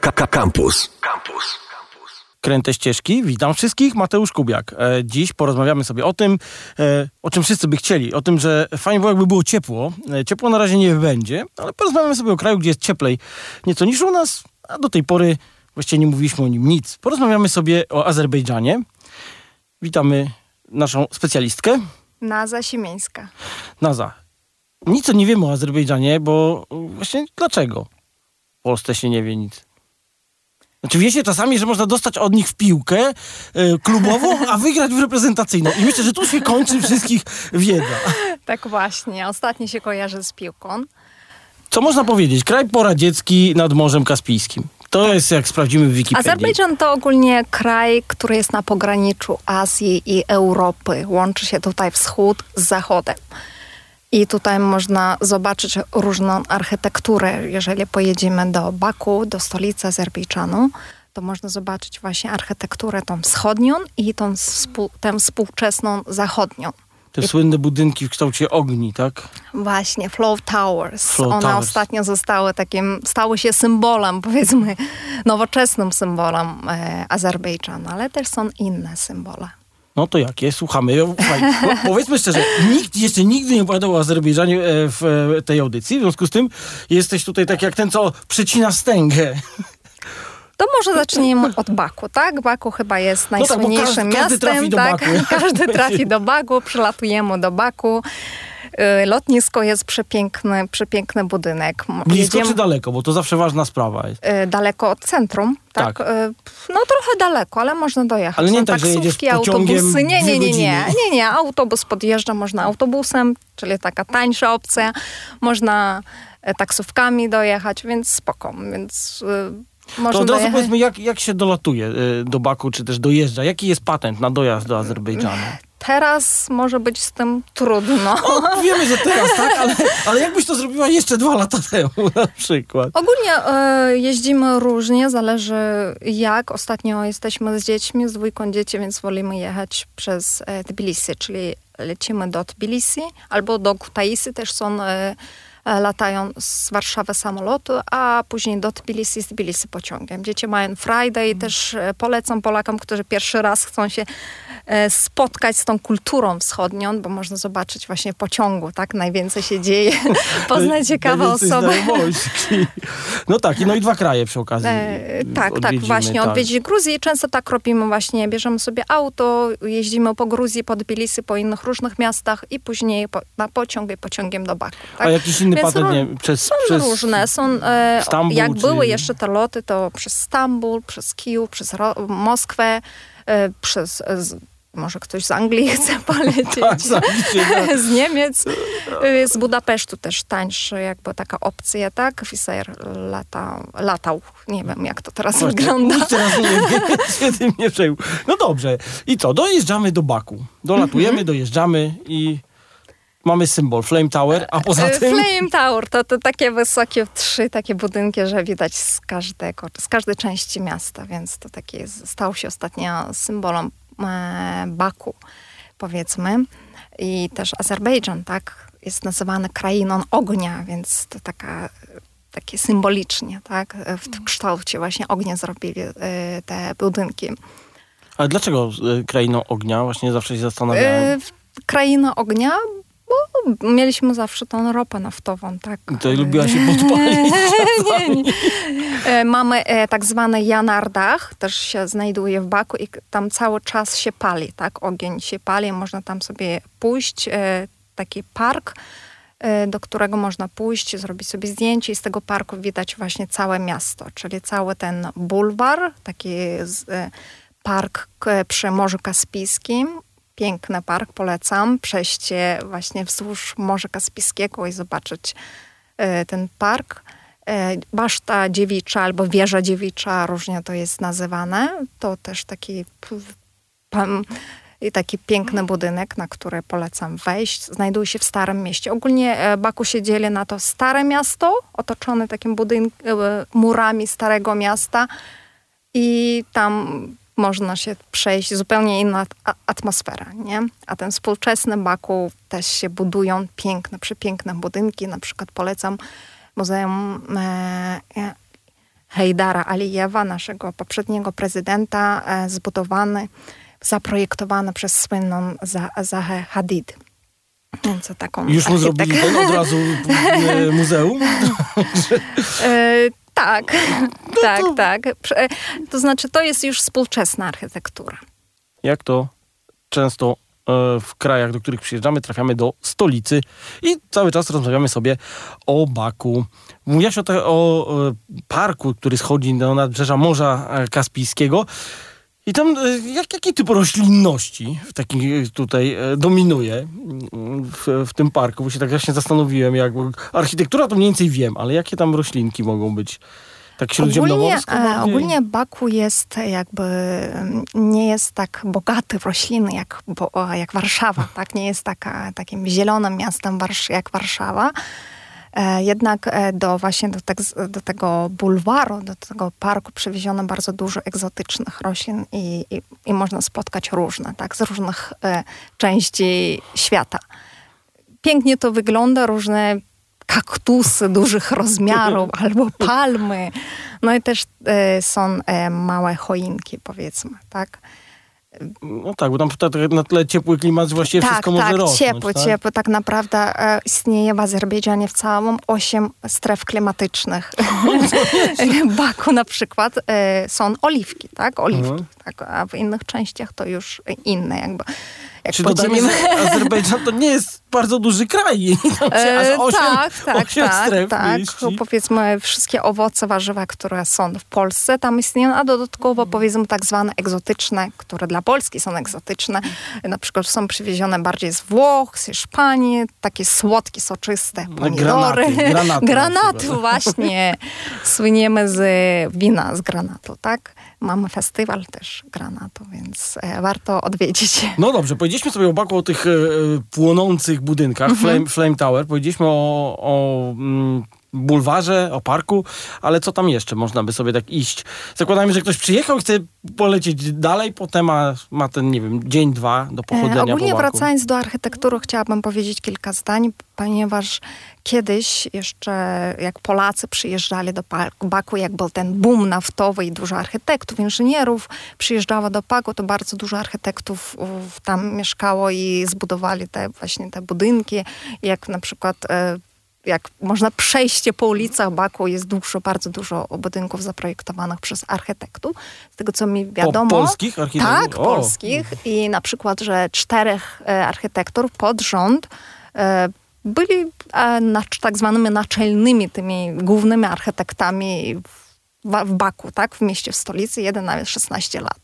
Campus. Campus. Kręte ścieżki. Witam wszystkich, Mateusz Kubiak. E, dziś porozmawiamy sobie o tym, e, o czym wszyscy by chcieli. O tym, że fajnie było, jakby było ciepło. E, ciepło na razie nie będzie, ale porozmawiamy sobie o kraju, gdzie jest cieplej nieco niż u nas, a do tej pory właściwie nie mówiliśmy o nim nic. Porozmawiamy sobie o Azerbejdżanie. Witamy naszą specjalistkę. Naza Siemieńska. Naza. Nic nie wiemy o Azerbejdżanie, bo właśnie dlaczego? W Polsce się nie wie nic. Znaczy wiecie czasami, że można dostać od nich w piłkę y, klubową, a wygrać w reprezentacyjną. I myślę, że tu się kończy wszystkich wiedza. Tak właśnie. Ostatnio się kojarzy z piłką. Co można powiedzieć? Kraj poradziecki nad Morzem Kaspijskim. To jest, jak sprawdzimy w Wikipedii. Azerbejdżan to ogólnie kraj, który jest na pograniczu Azji i Europy. Łączy się tutaj wschód z zachodem. I tutaj można zobaczyć różną architekturę. Jeżeli pojedziemy do Baku, do stolicy Azerbejdżanu, to można zobaczyć właśnie architekturę tą wschodnią i tą współ, tę współczesną zachodnią. Te słynne budynki w kształcie ogni, tak? Właśnie, Flow Towers. Flow One Towers. ostatnio zostały takim, stały się symbolem, powiedzmy, nowoczesnym symbolem e, Azerbejdżanu, ale też są inne symbole. No to jakie? Słuchamy. Powiedzmy szczerze, nikt jeszcze nigdy nie opowiadał o Azerbejdżanie e, w e, tej audycji, w związku z tym jesteś tutaj tak jak ten, co przecina stęgę. To może zaczniemy od Baku, tak? Baku chyba jest No tak, bo najsłynniejszym każdy- każdy trafi miastem, do tak? Baku. Każdy trafi do Baku, przylatujemy do Baku. Y, Lotnisko jest przepiękny, przepiękny budynek. Blisko jedziemy- czy daleko? Bo to zawsze ważna sprawa jest. y, daleko od centrum, tak? Tak. Y, No trochę daleko, ale można dojechać. Ale nie Są tak, taksówki, autobusy. Nie, nie, nie, nie, nie, nie. Autobus podjeżdża, można autobusem, czyli taka tańsza opcja. Można e, taksówkami dojechać, więc spoko. Więc y, To można od razu dojechać. powiedzmy, jak, jak się dolatuje do Baku, czy też dojeżdża? Jaki jest patent na dojazd do Azerbejdżanu? Teraz może być z tym trudno. O, wiemy, że teraz, tak? Ale, ale jakbyś to zrobiła jeszcze dwa lata temu na przykład? Ogólnie e, jeździmy różnie, zależy jak. Ostatnio jesteśmy z dziećmi, z dwójką dzieci, więc wolimy jechać przez e, Tbilisi, czyli lecimy do Tbilisi albo do Kutaisi też są, e, e, latają z Warszawy samoloty, a później do Tbilisi, z Tbilisi pociągiem. Dzieci mają Friday i też e, polecam Polakom, którzy pierwszy raz chcą się spotkać z tą kulturą wschodnią, bo można zobaczyć właśnie w pociągu, tak? Najwięcej się dzieje, poznać ciekawe osoby. No tak, i no i dwa kraje przy okazji. E, tak, tak, właśnie tak. odwiedzić Gruzję. Często tak robimy właśnie, bierzemy sobie auto, jeździmy po Gruzji, po Tbilisi, po innych różnych miastach i później po, na pociąg i pociągiem do Baku. Tak? A jakiś inny Więc patent, nie przez, Są przez... różne, są, e, Stambuł, jak czy- były jeszcze te loty, to przez Stambuł, przez Kijów, przez Ro- Moskwę, e, przez, e, może ktoś z Anglii chce polecieć. Tak, tak. z Niemiec, y, z Budapesztu też tańszy, jakby taka opcja, tak? Fisair lata, latał, nie wiem jak to teraz Właśnie, wygląda. Teraz nie tym nie przejmuj. No dobrze. I co? Dojeżdżamy do Baku. Dolatujemy, Mhm. dojeżdżamy i mamy symbol Flame Tower, a poza Y, tym... Flame Tower to, to takie wysokie trzy takie budynki, że widać z każdego, z każdej części miasta, więc to taki jest, stał się ostatnio symbolem Baku, powiedzmy. I też Azerbejdżan, tak, jest nazywany krainą ognia, więc to taka takie symbolicznie, tak, w kształcie właśnie ognia zrobili e, te budynki. Ale dlaczego e, krainą ognia? Właśnie zawsze się zastanawiałem. E, Kraina ognia, bo mieliśmy zawsze tą ropę naftową, tak. To lubiła się podpalić. nie, nie. E, Mamy e, tak zwany Janardach, też się znajduje w Baku i tam cały czas się pali, tak? Ogień się pali, można tam sobie pójść, e, taki park, do którego można pójść, zrobić sobie zdjęcie i z tego parku widać właśnie całe miasto, czyli cały ten bulwar, taki park przy Morzu Kaspijskim. Piękny park, polecam. Przejście właśnie wzdłuż Morza Kaspijskiego i zobaczyć e, ten park. E, Baszta dziewicza albo wieża dziewicza, różnie to jest nazywane. To też taki taki piękny budynek, na który polecam wejść. Znajduje się w Starym Mieście. Ogólnie e, Baku się dzieli na to Stare Miasto, otoczone takim budynk, e, murami Starego Miasta i tam można się przejść, zupełnie inna atmosfera, nie? A ten współczesny Baku też się budują piękne, przepiękne budynki. Na przykład polecam Muzeum e, e, Hejdara Alijewa, naszego poprzedniego prezydenta, e, zbudowany, zaprojektowany przez słynną Zahę Hadid. Więc taką Już mu zrobili ten od razu e, muzeum? e, tak, no tak, to... tak. To znaczy, to jest już współczesna architektura. Jak to często E, w krajach, do których przyjeżdżamy, trafiamy do stolicy i cały czas rozmawiamy sobie o Baku. Mówiłaś o, te, o parku, który schodzi do nadbrzeża Morza Kaspijskiego. I tam jak, jaki typ roślinności w takim tutaj e, dominuje w, w tym parku? Bo się tak właśnie zastanowiłem, jak architektura to mniej więcej wiem, ale jakie tam roślinki mogą być? Tak ogólnie, e, ogólnie Baku jest jakby, nie jest tak bogaty w rośliny jak, jak Warszawa, tak? Nie jest taka, takim zielonym miastem jak Warszawa. E, jednak e, do właśnie do, te, do, tego bulwaru, do tego parku przywieziono bardzo dużo egzotycznych roślin i, i, i można spotkać różne, tak, z różnych e, części świata. Pięknie to wygląda, różne kaktusy dużych rozmiarów albo palmy. No i też są małe choinki, powiedzmy, tak? No tak, bo tam na tle ciepły klimat właściwie tak, wszystko tak, może rosnąć. Ciepły, tak, ciepły. Tak naprawdę e, istnieje w Azerbejdżanie w całym osiem stref klimatycznych. Baku na przykład e, są oliwki, tak? Oliwki. Mhm. Tak, a w innych częściach to już inne jakby. Jak Czy dodajmy, że Azerbejdżan to nie jest bardzo duży kraj. E, osiem, tak, tak, tak, stref tak. Powiedzmy wszystkie owoce, warzywa, które są w Polsce, tam istnieją, a dodatkowo powiedzmy tak zwane egzotyczne, które dla Polski są egzotyczne. Na przykład są przywiezione bardziej z Włoch, z Hiszpanii, takie słodkie, soczyste pomidory. Granaty, granaty, granaty właśnie. Słyniemy z wina z granatu, tak? Mamy festiwal też granatu, więc e, warto odwiedzić. No dobrze, powiedzieliśmy sobie o Baku o tych e, płonących budynkach, mhm. Flame, Flame Tower, powiedzieliśmy o, o mm, bulwarze, o parku, ale co tam jeszcze można by sobie tak iść? Zakładajmy, że ktoś przyjechał i chce polecieć dalej, potem ma, ma ten, nie wiem, dzień, dwa do pochodzenia e, Ogólnie po wracając do architektury, chciałabym powiedzieć kilka zdań, ponieważ kiedyś jeszcze jak Polacy przyjeżdżali do Baku, jak był ten boom naftowy i dużo architektów, inżynierów przyjeżdżało do Baku, to bardzo dużo architektów tam mieszkało i zbudowali te właśnie te budynki, jak na przykład e, jak można przejście po ulicach Baku, jest dużo, bardzo dużo budynków zaprojektowanych przez architektów. Z tego, co mi wiadomo. Po polskich architektów? Tak, o. polskich. I na przykład, że czterech e, architektorów pod rząd e, byli e, tak zwanymi naczelnymi, tymi głównymi architektami w, Baku, tak, w mieście, w stolicy. Jeden nawet 16 lat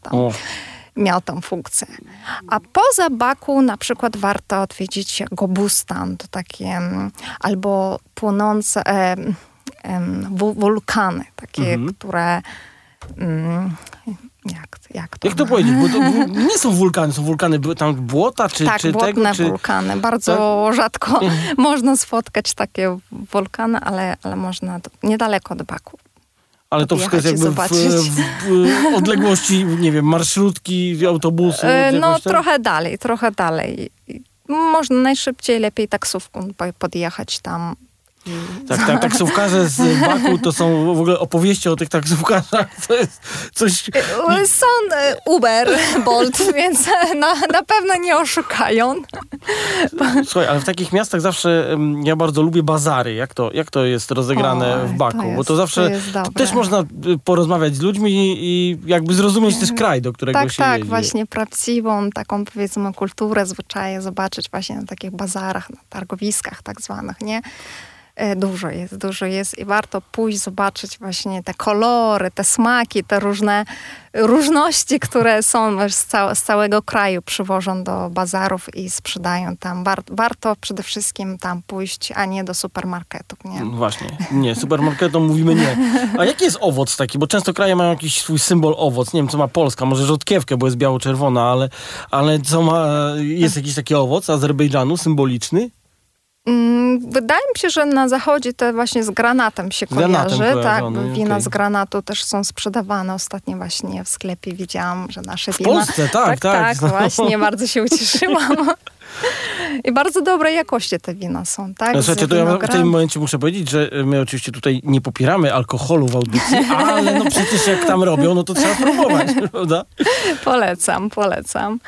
miał tą funkcję. A poza Baku na przykład warto odwiedzić Gobustan, to takie mm, albo płonące e, e, wulkany, takie, mhm. które mm, jak, jak, to, jak to powiedzieć? Bo to nie są wulkany, są wulkany tam błota czy Tak, czy błotne tego, czy... wulkany. Bardzo tak? rzadko mhm. można spotkać takie wulkany, ale, ale można niedaleko od Baku. Ale to wszystko jest jakby w, w, w, odległości, nie wiem, marszrutki, autobusu? E, no trochę dalej, trochę dalej. Można najszybciej, lepiej taksówką podjechać tam tak, tak, taksówkarze z Baku to są w ogóle opowieści o tych taksówkarzach. To jest coś... E, są e, Uber, Bolt, więc na, na pewno nie oszukają. Słuchaj, ale w takich miastach zawsze ja bardzo lubię bazary. Jak to, jak to jest rozegrane w Baku? To jest, Bo to zawsze to też można y, porozmawiać z ludźmi i jakby zrozumieć też kraj, do którego tak, się Tak, tak, właśnie prawdziwą taką powiedzmy kulturę, zwyczaje zobaczyć właśnie na takich bazarach, na targowiskach tak zwanych, nie? E, dużo jest, dużo jest i warto pójść, zobaczyć właśnie te kolory, te smaki, te różne różności, które są z, cał z całego kraju, przywożą do bazarów i sprzedają tam. War warto przede wszystkim tam pójść, a nie do supermarketów, nie? No właśnie, nie, supermarketom mówimy nie. A jaki jest owoc taki? Bo często kraje mają jakiś swój symbol owoc. Nie wiem, co ma Polska, może rzodkiewkę, bo jest biało-czerwona, ale, ale co ma, jest jakiś taki owoc Azerbejdżanu symboliczny? Mm, wydaje mi się, że na zachodzie to właśnie z granatem się granatem kojarzy. Tak, wina okay. z granatu też są sprzedawane. Ostatnio właśnie w sklepie widziałam, że nasze wina... W Polsce, tak, tak. Tak, tak właśnie, bardzo się ucieszyłam. I bardzo dobrej jakości te wina są, tak? No, słuchajcie, to ja w tym momencie muszę powiedzieć, że my oczywiście tutaj nie popieramy alkoholu w audycji, ale no przecież jak tam robią, no to trzeba spróbować, prawda? Polecam, polecam.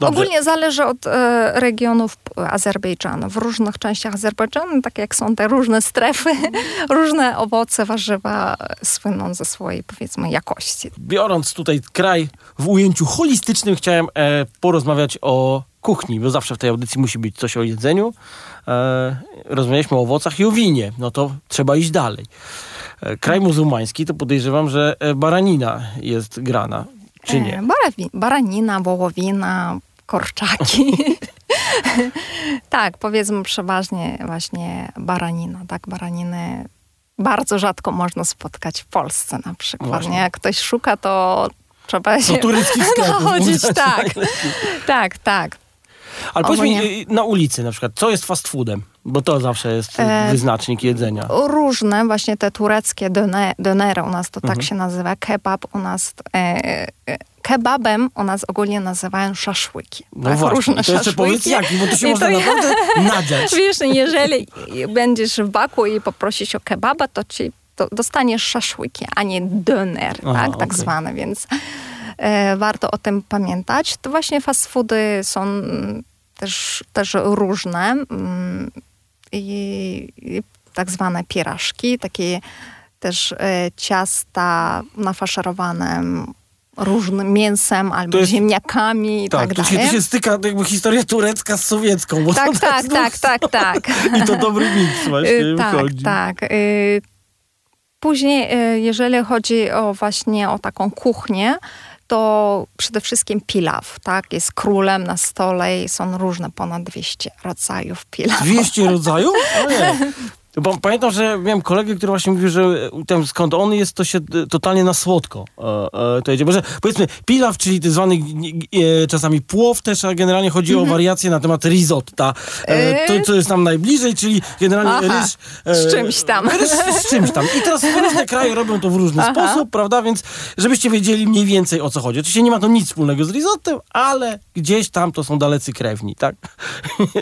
Dobrze. Ogólnie zależy od e, regionów Azerbejdżanu. W różnych częściach Azerbejdżanu, tak jak są te różne strefy, różne owoce, warzywa słyną ze swojej, powiedzmy, jakości. Biorąc tutaj kraj w ujęciu holistycznym, chciałem e, porozmawiać o kuchni, bo zawsze w tej audycji musi być coś o jedzeniu. E, rozmawialiśmy o owocach i o winie, no to trzeba iść dalej. E, kraj muzułmański, to podejrzewam, że e, baranina jest grana, czy nie? E, barawi- baranina, wołowina, korczaki. tak, powiedzmy przeważnie właśnie baranina, tak, baraniny bardzo rzadko można spotkać w Polsce na przykład, Właśnie. nie? Jak ktoś szuka, to trzeba się nachodzić, tak, najlepiej. tak, tak. Ale powiedz mi, Ogólnie- y, na ulicy na przykład, co jest fast foodem? Bo to zawsze jest E, wyznacznik jedzenia. Różne, właśnie te tureckie done, donery u nas to Mhm. tak się nazywa, kebab u nas, e, e, kebabem u nas ogólnie nazywają szaszłyki. No tak, właśnie, różne to jeszcze powiedz jaki, bo tu się I można to naprawdę nadziać. Wiesz, jeżeli będziesz w Baku i poprosisz o kebaba, to ci to dostaniesz szaszłyki, a nie doner, Aha, tak, tak zwane, więc warto o tym pamiętać. To właśnie fast foody są mm, też, też różne mm, i, i tak zwane pieraszki, takie też e, ciasta nafaszerowane różnym mięsem albo jest- ziemniakami i tak, Tak, tu się, dalej. tu się styka jakby historia turecka z sowiecką. Bo Tak, to tak, tak, tak, tak. I to dobry miks właśnie Y, Tak, wychodzi. tak. Y, Później, y, jeżeli chodzi o właśnie o taką kuchnię, to przede wszystkim pilaw, tak? Jest królem na stole i są różne, ponad 200 rodzajów pilaw. 200 rodzajów? Bo pamiętam, że miałem kolegę, który właśnie mówił, że e, tam skąd on jest, to się e, totalnie na słodko e, e, to jedzie. Może powiedzmy pilaw, czyli tak zwany e, czasami płow też, a generalnie chodzi Mhm. o wariacje na temat risotta. E, to, co jest nam najbliżej, czyli generalnie Aha, ryż... e, z czymś tam. Ryż z czymś tam. I teraz różne kraje robią to w różny Aha. sposób, prawda? Więc żebyście wiedzieli mniej więcej o co chodzi. Oczywiście nie ma to nic wspólnego z risottem, ale gdzieś tam to są dalecy krewni, tak?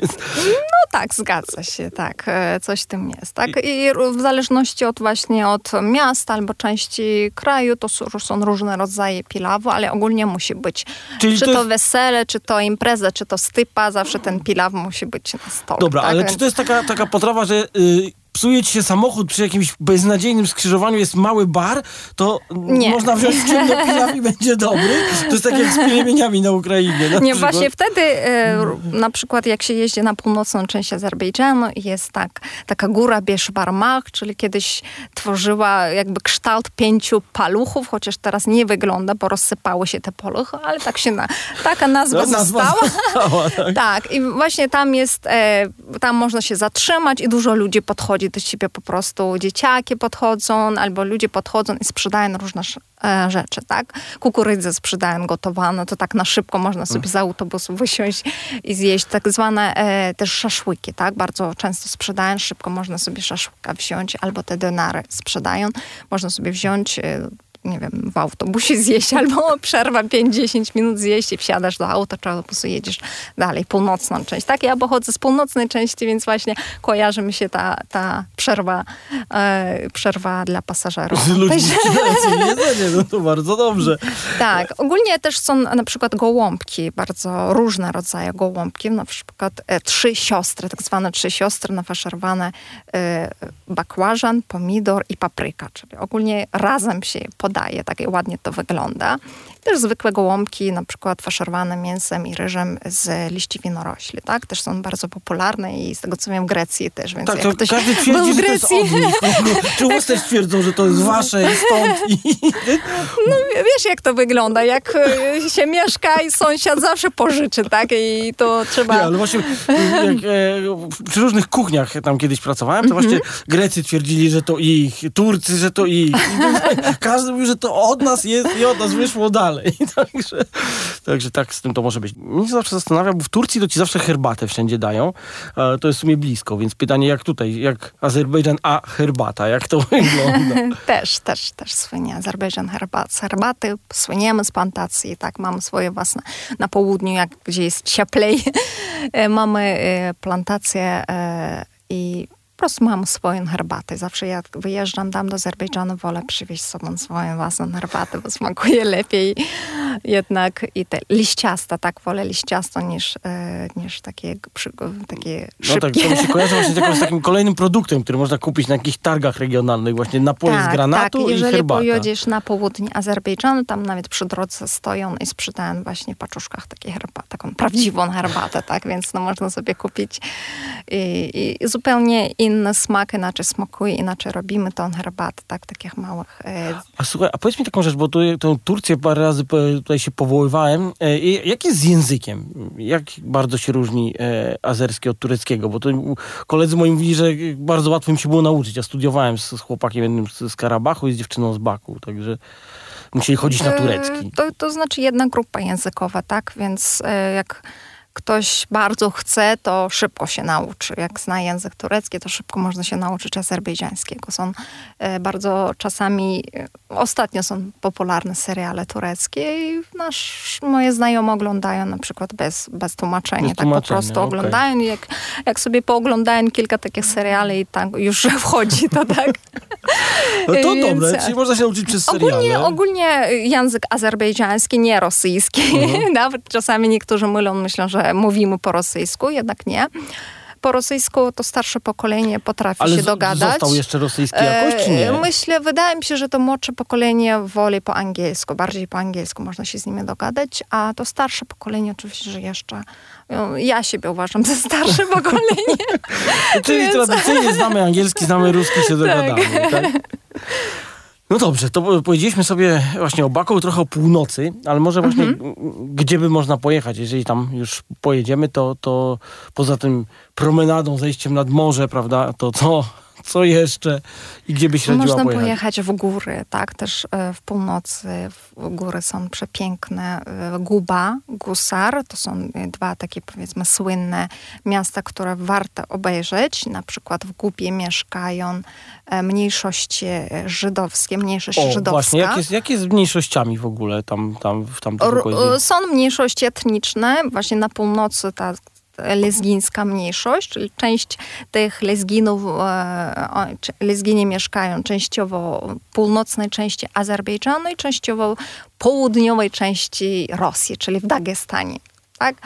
No tak, zgadza się, tak. Coś w tym jest, tak. I w zależności od właśnie od miasta albo części kraju, to są różne rodzaje pilawu, ale ogólnie musi być. Czyli czy to to, jest- wesele, czy to impreza, czy to stypa, zawsze ten pilaw musi być na stole. Dobra, tak? ale Więc- czy to jest taka, taka potrawa, że y, psuje ci się samochód przy jakimś beznadziejnym skrzyżowaniu, jest mały bar, to Nie. można wziąć czynny pilaw i będzie dobry? To jest tak jak z pielemieniami na Ukrainie. Na Nie, przykład. właśnie wtedy r- na przykład jak się jeździ na północną część Azerbejdżanu i jest tak, taka góra Bieszbarmach, czyli kiedyś tworzyła jakby kształt pięciu paluchów, chociaż teraz nie wygląda, bo rozsypały się te paluchy, ale tak się na, taka nazwa, No, nazwa została. została, tak. Tak, i właśnie tam jest, e, tam można się zatrzymać i dużo ludzi podchodzi do ciebie po prostu. Dzieciaki podchodzą, albo ludzie podchodzą i sprzedają różne e, rzeczy, tak? Kukurydzę sprzedają gotowaną, to tak na szybko można sobie z autobusu wysiąść i zjeść. Tak zwane e, też szaszłyki, tak? Bardzo często sprzedają, szybko można sobie szaszłyka wziąć, albo te denary sprzedają. Można sobie wziąć... E, nie wiem, w autobusie zjeść, albo przerwa 5-10 minut zjeść i wsiadasz do auta, czy autobusu jedziesz dalej, północną część. Tak, ja pochodzę z północnej części, więc właśnie kojarzy mi się ta, ta przerwa, e, przerwa dla pasażerów. Z ludźmi jedzenie, no to bardzo dobrze. tak, ogólnie też są na przykład gołąbki, bardzo różne rodzaje gołąbki, na przykład e, trzy siostry, tak zwane trzy siostry nafaszerowane e, bakłażan, pomidor i papryka, czyli ogólnie razem się podaje, tak ładnie to wygląda. Też zwykłe gołąbki, na przykład faszerowane mięsem i ryżem z liści winorośli, tak? Też są bardzo popularne i z tego co wiem w Grecji też, więc Tak, jak to ktoś każdy twierdzi, w że to jest Grecji, od nich. Czy u was też twierdzą, że to jest wasze i stąd i... No wiesz jak to wygląda, jak e, się mieszka i sąsiad zawsze pożyczy, tak? I to trzeba... Nie, ale właśnie jak, e, przy różnych kuchniach tam kiedyś pracowałem, to właśnie Mhm. Grecy twierdzili, że to ich, Turcy, że to ich. Tak, Każdy mówił, że to od nas jest i od nas wyszło dalej. Także, także tak z tym to może być. Mnie się zawsze zastanawia, bo w Turcji to ci zawsze herbatę wszędzie dają. To jest w sumie blisko, więc pytanie jak tutaj, jak Azerbejdżan, a herbata, jak to wygląda? Też, też, też słynie Azerbejdżan herbat, z herbaty, słyniemy z plantacji, tak, mamy swoje własne. Na południu, jak gdzie jest cieplej, e, mamy e, plantacje e, i prostu mam swoją herbatę. Zawsze jak wyjeżdżam tam do Azerbejdżanu, wolę przywieźć z sobą swoją własną herbatę, bo smakuje lepiej jednak i te liściasta, tak, wolę liściasto niż, e, niż takie, przy, takie No tak, szybkie. to mi się kojarzy właśnie z takim kolejnym produktem, który można kupić na jakichś targach regionalnych, właśnie napoje z granatu tak. i Jeżeli herbata. pojedziesz na południe Azerbejdżanu, tam nawet przy drodze stoją i sprzedają właśnie w paczuszkach takie herbatę, taką prawdziwą herbatę, tak, więc no można sobie kupić i, i zupełnie inny smak, inaczej smakuje, inaczej robimy tą herbatę, tak, takich małych e, A słuchaj, a powiedz mi taką rzecz, bo tu, tą Turcję parę razy po- tutaj się powoływałem. E, jak jest z językiem? Jak bardzo się różni e, azerski od tureckiego? Bo to koledzy moi mówili, że bardzo łatwo im się było nauczyć. Ja studiowałem z, z chłopakiem jednym z, z Karabachu i z dziewczyną z Baku, także musieli chodzić na E, turecki. To, to znaczy jedna grupa językowa, tak? Więc e, jak ktoś bardzo chce, to szybko się nauczy. Jak zna język turecki, to szybko można się nauczyć azerbejdżańskiego. Są e, bardzo czasami, e, ostatnio są popularne seriale tureckie i nasz, moje znajome oglądają na przykład bez, bez tłumaczenia. Bez tak po prostu okej. oglądają. i Jak, jak sobie pooglądają kilka takich seriali i tak już wchodzi to tak. No to więc- dobre, czyli można się nauczyć przez seriale. Ogólnie, ogólnie język azerbejdżański, nie rosyjski. Mhm. Nawet czasami niektórzy mylą, myślą, że mówimy po rosyjsku, jednak nie. Po rosyjsku to starsze pokolenie potrafi Ale się dogadać. został jeszcze rosyjski jakoś, czy nie? E, Myślę, wydaje mi się, że to młodsze pokolenie woli po angielsku, bardziej po angielsku można się z nimi dogadać, a to starsze pokolenie oczywiście, że jeszcze, no, ja siebie uważam za starsze pokolenie. Czyli Więc- tradycyjnie znamy angielski, znamy ruski, się dogadamy. Tak. No dobrze, to powiedzieliśmy sobie właśnie o Baku, trochę o północy, ale może właśnie Mhm. gdzie by można pojechać? Jeżeli tam już pojedziemy, to, to poza tym promenadą, zejściem nad morze, prawda, to co, co jeszcze i gdzie byś radziła Można pojechać? pojechać w góry, tak, też e, w północy w góry są przepiękne. E, Guba, Gusar, to są e, dwa takie powiedzmy słynne miasta, które warto obejrzeć. Na przykład w Gubie mieszkają mniejszości żydowskie, mniejszość O, żydowska. właśnie, jak jest, jak jest z mniejszościami w ogóle tam, tam w tamtym Są mniejszości etniczne, właśnie na północy ta lezgińska mniejszość, czyli część tych lezginów, e, lezgini mieszkają częściowo w północnej części Azerbejdżanu i częściowo południowej części Rosji, czyli w Dagestanie. Tak?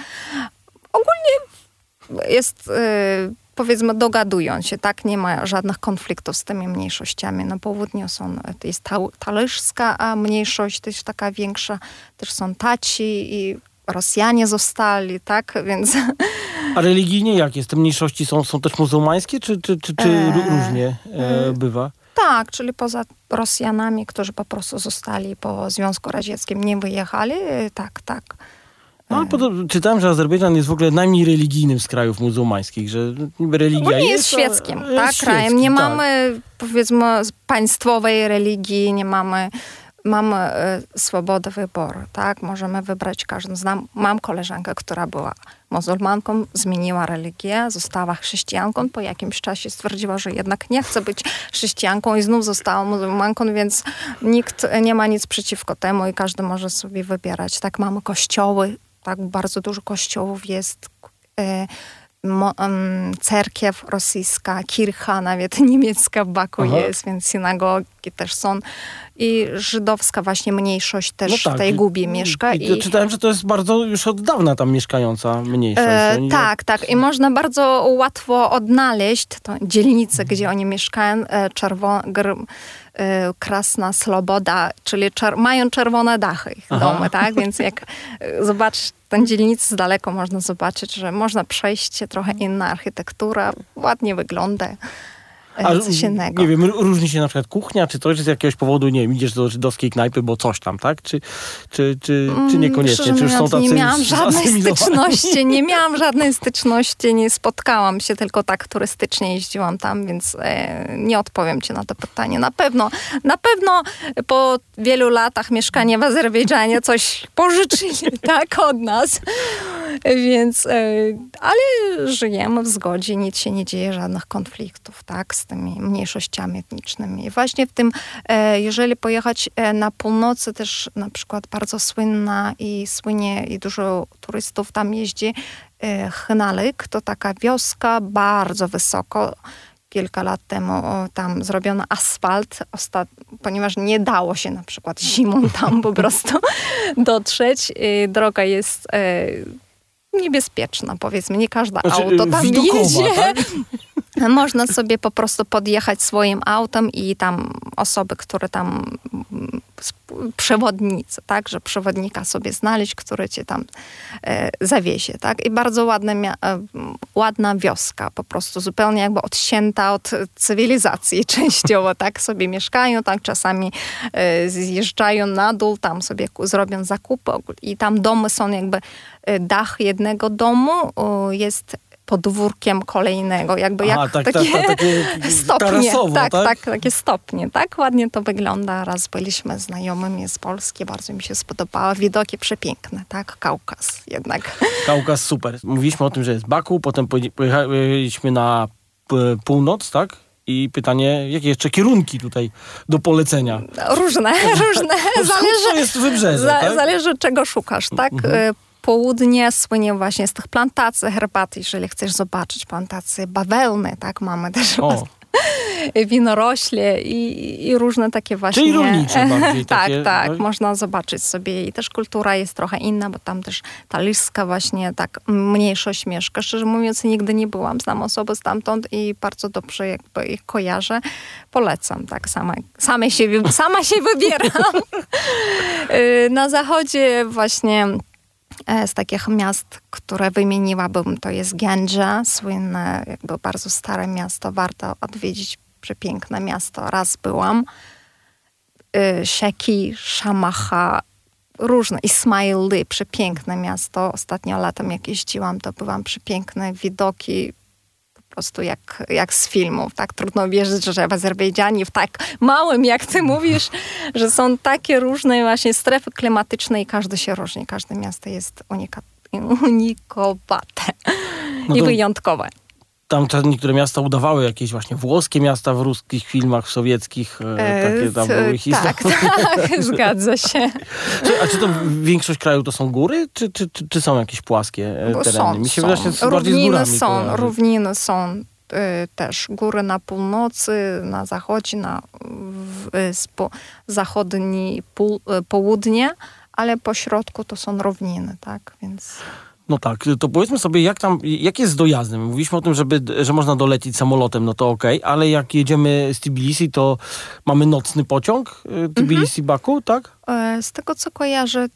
Ogólnie jest, e, powiedzmy, dogadują się, tak? Nie ma żadnych konfliktów z tymi mniejszościami. Na południu są, to jest ta, talyszska mniejszość, też taka większa, też są Taci i Rosjanie zostali, tak? Więc A religijnie jak jest? Te mniejszości są, są też muzułmańskie, czy, czy, czy, czy Eee, ró- różnie e, bywa? tak, czyli poza Rosjanami, którzy po prostu zostali po Związku Radzieckim, nie wyjechali, tak, tak. No, ale podobno, czytałem, że Azerbejdżan jest w ogóle najmniej religijnym z krajów muzułmańskich, że niby religia Ogólnie jest, jest świeckim, tak, krajem. Nie tak. mamy, powiedzmy, państwowej religii, nie mamy, mamy e, swobodę wyboru, tak, możemy wybrać każdą. Znam, mam koleżankę, która była muzułmanką, zmieniła religię, została chrześcijanką, po jakimś czasie stwierdziła, że jednak nie chce być chrześcijanką i znów została muzułmanką, więc nikt nie ma nic przeciwko temu i każdy może sobie wybierać. Tak, mamy kościoły, tak, bardzo dużo kościołów jest, e, mo, cerkiew rosyjska, kircha, nawet niemiecka w Baku Aha. jest, więc synagogi też są. I żydowska właśnie mniejszość też w tej i- Gubie mieszka. I, to czytałem, że to jest bardzo już od dawna tam mieszkająca mniejszość. E, tak, tak. I można bardzo łatwo odnaleźć to dzielnice, gdzie oni mieszkają. E, e, Krasna Sloboda, czyli czer, mają czerwone dachy ich Aha. domy, tak? Więc jak e, zobaczysz tę dzielnicę z daleko, można zobaczyć, że można przejść trochę inna architektura, ładnie wygląda. E, coś innego. Nie wiem, różni się na przykład kuchnia, czy coś, czy z jakiegoś powodu, nie wiem, idziesz do żydowskiej knajpy, bo coś tam, tak? Czy, czy, czy, czy niekoniecznie? Mm, Czy już są tacy nie miałam żadnej styczności, nie miałam żadnej styczności, nie spotkałam się, tylko tak turystycznie jeździłam tam, więc e, nie odpowiem ci na to pytanie. Na pewno, na pewno po wielu latach mieszkania w Azerbejdżanie coś pożyczyli, tak, od nas. Więc, e, ale żyjemy w zgodzie, nic się nie dzieje, żadnych konfliktów, tak, tymi mniejszościami etnicznymi. I właśnie w tym, e, jeżeli pojechać e, na północy, też na przykład bardzo słynna i słynie i dużo turystów tam jeździ, e, Chnalyk, to taka wioska bardzo wysoko, kilka lat temu tam zrobiono asfalt, ponieważ nie dało się na przykład zimą tam po prostu dotrzeć. Droga jest niebezpieczna, powiedzmy. Nie każde Znaczy, auto tam widokowa, jedzie. tak? Można sobie po prostu podjechać swoim autem i tam osoby, które tam przewodnicy, tak, że przewodnika sobie znaleźć, który cię tam e, zawiezie, tak. I bardzo ładna, mia- e, ładna wioska, po prostu zupełnie jakby odcięta od cywilizacji częściowo, tak, sobie mieszkają, tak, czasami e, zjeżdżają na dół, tam sobie zrobią zakupy i tam domy są jakby, e, dach jednego domu jest podwórkiem kolejnego, jakby Aha, jak tak, takie tak, tak, takie stopnie, tarasowo, tak, tak? tak, takie stopnie, tak, ładnie to wygląda. Raz byliśmy znajomymi z Polski, bardzo mi się spodobało, widoki przepiękne, tak, Kaukaz jednak. Kaukaz super. Mówiliśmy o tym, że jest Baku, potem pojechaliśmy na północ, tak? I pytanie, jakie jeszcze kierunki tutaj do polecenia? Różne, różne, zależy, jest wybrzeże, za, tak? zależy czego szukasz, tak. Mhm. Południe słynie właśnie z tych plantacji herbaty, jeżeli chcesz zobaczyć plantacje bawełny, tak, mamy też O, winorośle i, i różne takie właśnie... Czyli rolnicze bardziej tak, takie, tak, tak? można zobaczyć sobie i też kultura jest trochę inna, bo tam też ta liska właśnie tak mniejszość mieszka. Szczerze mówiąc nigdy nie byłam, znam osoby stamtąd i bardzo dobrze jakby ich kojarzę. Polecam, tak, sama, same się, sama się wybieram. Y, Na zachodzie właśnie z takich miast, które wymieniłabym, to jest Gędża, słynne, jakby bardzo stare miasto, warto odwiedzić, przepiękne miasto, raz byłam. Y, Szeki, Szamacha, różne, Ismaili, przepiękne miasto. Ostatnio latem jak jeździłam, to byłam przepiękne widoki, prostu jak, jak z filmów, tak? Trudno wierzyć, że w Azerbejdżanie, w tak małym, jak ty mówisz, że są takie różne właśnie strefy klimatyczne i każdy się różni. Każde miasto jest unika, unikowate No i to- wyjątkowe. Tam te niektóre miasta udawały jakieś właśnie włoskie miasta w ruskich filmach sowieckich, e, takie tam E, były historie. tak, tak, zgadza się. A czy to większość kraju to są góry, czy, czy, czy, czy są jakieś płaskie e, tereny? są, Mi się są. wydaje, że Równiny górami są, kojarzy. równiny są y, też. Góry na północy, na zachodzie, na w, y, spo, zachodni pół, y, południe, ale po środku to są równiny, tak, więc... No tak, to powiedzmy sobie, jak tam, jak jest z dojazdem? Mówiliśmy o tym, żeby, że można dolecieć samolotem, no to okej, ale jak jedziemy z Tbilisi, to mamy nocny pociąg Mhm. y, Tbilisi-Baku, tak? E, Z tego, co kojarzę,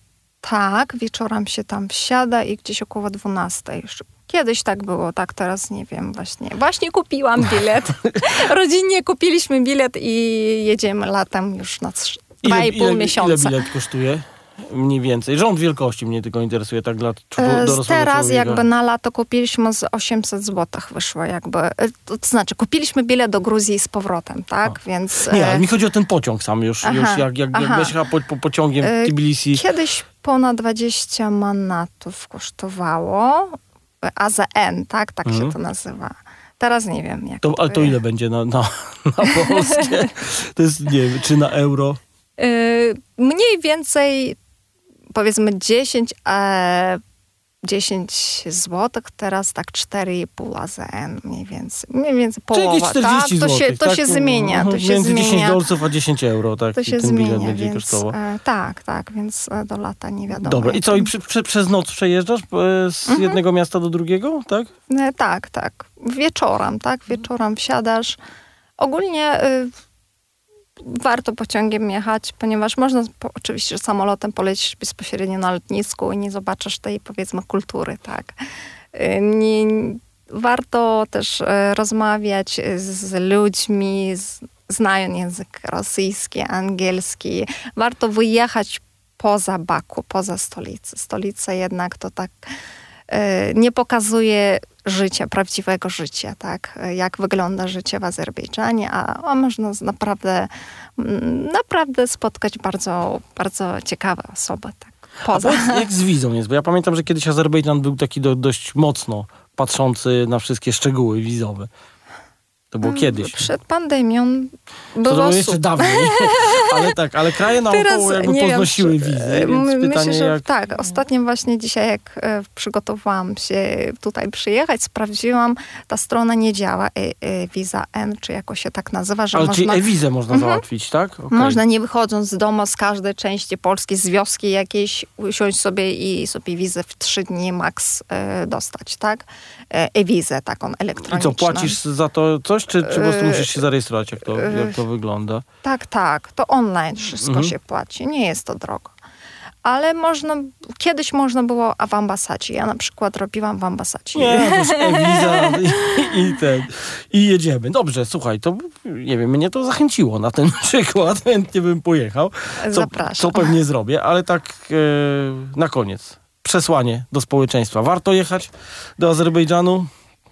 tak, wieczorem się tam wsiada i gdzieś około 12. Jeszcze Kiedyś tak było, tak teraz nie wiem właśnie. Właśnie kupiłam bilet. Rodzinnie kupiliśmy bilet i jedziemy latem już na trz- dwa i pół ile, miesiąca. Ile bilet kosztuje? Mniej więcej. Rząd wielkości mnie tylko interesuje, tak dla E, dorosłego Teraz człowieka. jakby na lato kupiliśmy z 800 zł wyszło jakby. E, To, to znaczy kupiliśmy bilet do Gruzji z powrotem, tak? Więc Nie, e, ale mi chodzi o ten pociąg sam już, Aha, już jak, jak, jak jechała po, po pociągiem E, Tbilisi. kiedyś ponad 20 manatów kosztowało. E, AZN, tak? Tak Mhm. się to nazywa. Teraz nie wiem. Jak To, ale to ile będzie na, na, na polskie? To jest, nie wiem, czy na euro? Mniej więcej powiedzmy 10, e, 10 zł, teraz tak 4,5 AZN mniej więcej. Mniej więcej Czyli połowa, 40 tak? To zł. się, to się zmienia, to się Między 10 zmienia. dolców a 10 euro, tak? To się ten bilet zmienia, będzie więc kosztował. e, tak, tak, więc e, do lata nie wiadomo. Dobra, i co, i przy, przy, przez noc przejeżdżasz e, z Mhm. jednego miasta do drugiego, tak? E, Tak, tak. Wieczorem, tak? Wieczorem wsiadasz. Ogólnie y, warto pociągiem jechać, ponieważ można po, oczywiście samolotem polecieć bezpośrednio na lotnisku i nie zobaczysz tej, powiedzmy, kultury, tak? Nie, warto też e, rozmawiać z ludźmi, z, znając język rosyjski, angielski. Warto wyjechać poza Baku, poza stolicę. Stolica jednak to tak nie pokazuje życia, prawdziwego życia, tak? Jak wygląda życie w Azerbejdżanie, a, a można naprawdę, mm, naprawdę spotkać bardzo, bardzo ciekawe osoby, tak? Poza. A jak z wizą jest? Bo ja pamiętam, że kiedyś Azerbejdżan był taki do, dość mocno patrzący na wszystkie szczegóły wizowe. To było kiedyś. Przed pandemią To było było jeszcze dawniej. ale tak, ale kraje naokoło jakby nie wiem, wizy, e, więc my- pytanie myślę, że jak... tak. Ostatnio właśnie dzisiaj, jak e, przygotowałam się tutaj przyjechać, sprawdziłam, ta strona nie działa, e, e, Visa N, czy jakoś się tak nazywa, że Ale można... czyli e-wizę można załatwić, tak? Okej. Można nie wychodząc z domu, z każdej części Polski, z wioski jakiejś, usiąść sobie i sobie wizę w trzy dni max e, dostać, tak? E, E-wizę taką I elektroniczną. co, płacisz za to coś, czy, czy po prostu E, musisz się zarejestrować, jak to, e, jak to wygląda? Tak, tak. To online wszystko Mhm. się płaci. Nie jest to drogo. Ale można, kiedyś można było a w ambasadzie. Ja na przykład robiłam w ambasadzie. Nie, to już e-wiza i, i ten. I jedziemy. Dobrze, słuchaj, to nie wiem, mnie to zachęciło na ten przykład. Chętnie bym pojechał. Co, Zapraszam. co pewnie zrobię, ale tak e, na koniec. Przesłanie do społeczeństwa. Warto jechać do Azerbejdżanu?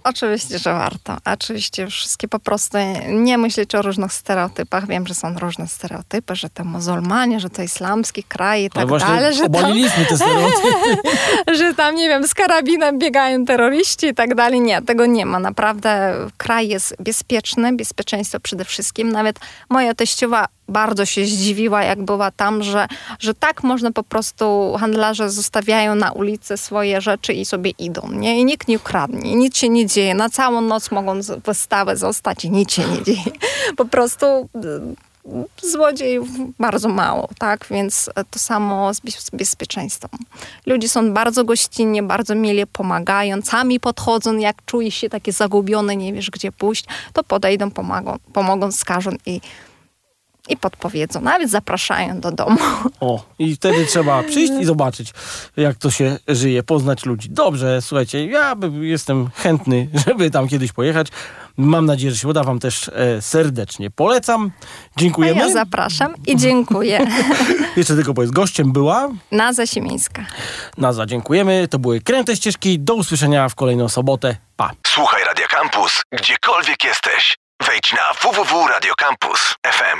Oczywiście, że warto. Oczywiście wszystkie po prostu nie myśleć o różnych stereotypach. Wiem, że są różne stereotypy, że to muzułmanie, że to islamski kraj i tak No właśnie dalej, że tam, te stereotypy. że tam, nie wiem, z karabinem biegają terroryści i tak dalej. Nie, tego nie ma. Naprawdę kraj jest bezpieczny, bezpieczeństwo przede wszystkim. Nawet moja teściowa bardzo się zdziwiła, jak była tam, że, że tak można po prostu, handlarze zostawiają na ulicy swoje rzeczy i sobie idą, nie? I nikt nie ukradnie, nic się nie dzieje. Na całą noc mogą wystawę zostać i nic się nie dzieje. Po prostu y, złodziejów bardzo mało, tak? Więc e, to samo z bez- bezpieczeństwem. Ludzie są bardzo gościnni, bardzo mile pomagają, sami podchodzą, jak czujesz się taki zagubiony, nie wiesz gdzie pójść, to podejdą, pomogą, pomogą wskażą i, i podpowiedzą, nawet zapraszają do domu. O, i wtedy trzeba przyjść i zobaczyć, jak to się żyje, poznać ludzi. Dobrze, słuchajcie, ja jestem chętny, żeby tam kiedyś pojechać. Mam nadzieję, że się uda. Wam też e, serdecznie polecam. A Dziękujemy. ja zapraszam i dziękuję. Jeszcze tylko powiedz, gościem była Naza Siemińska. Naza. Dziękujemy. To były Kręte Ścieżki. Do usłyszenia w kolejną sobotę. Pa. Słuchaj Radio Campus, gdziekolwiek jesteś. Wejdź na www.radiocampus.fm.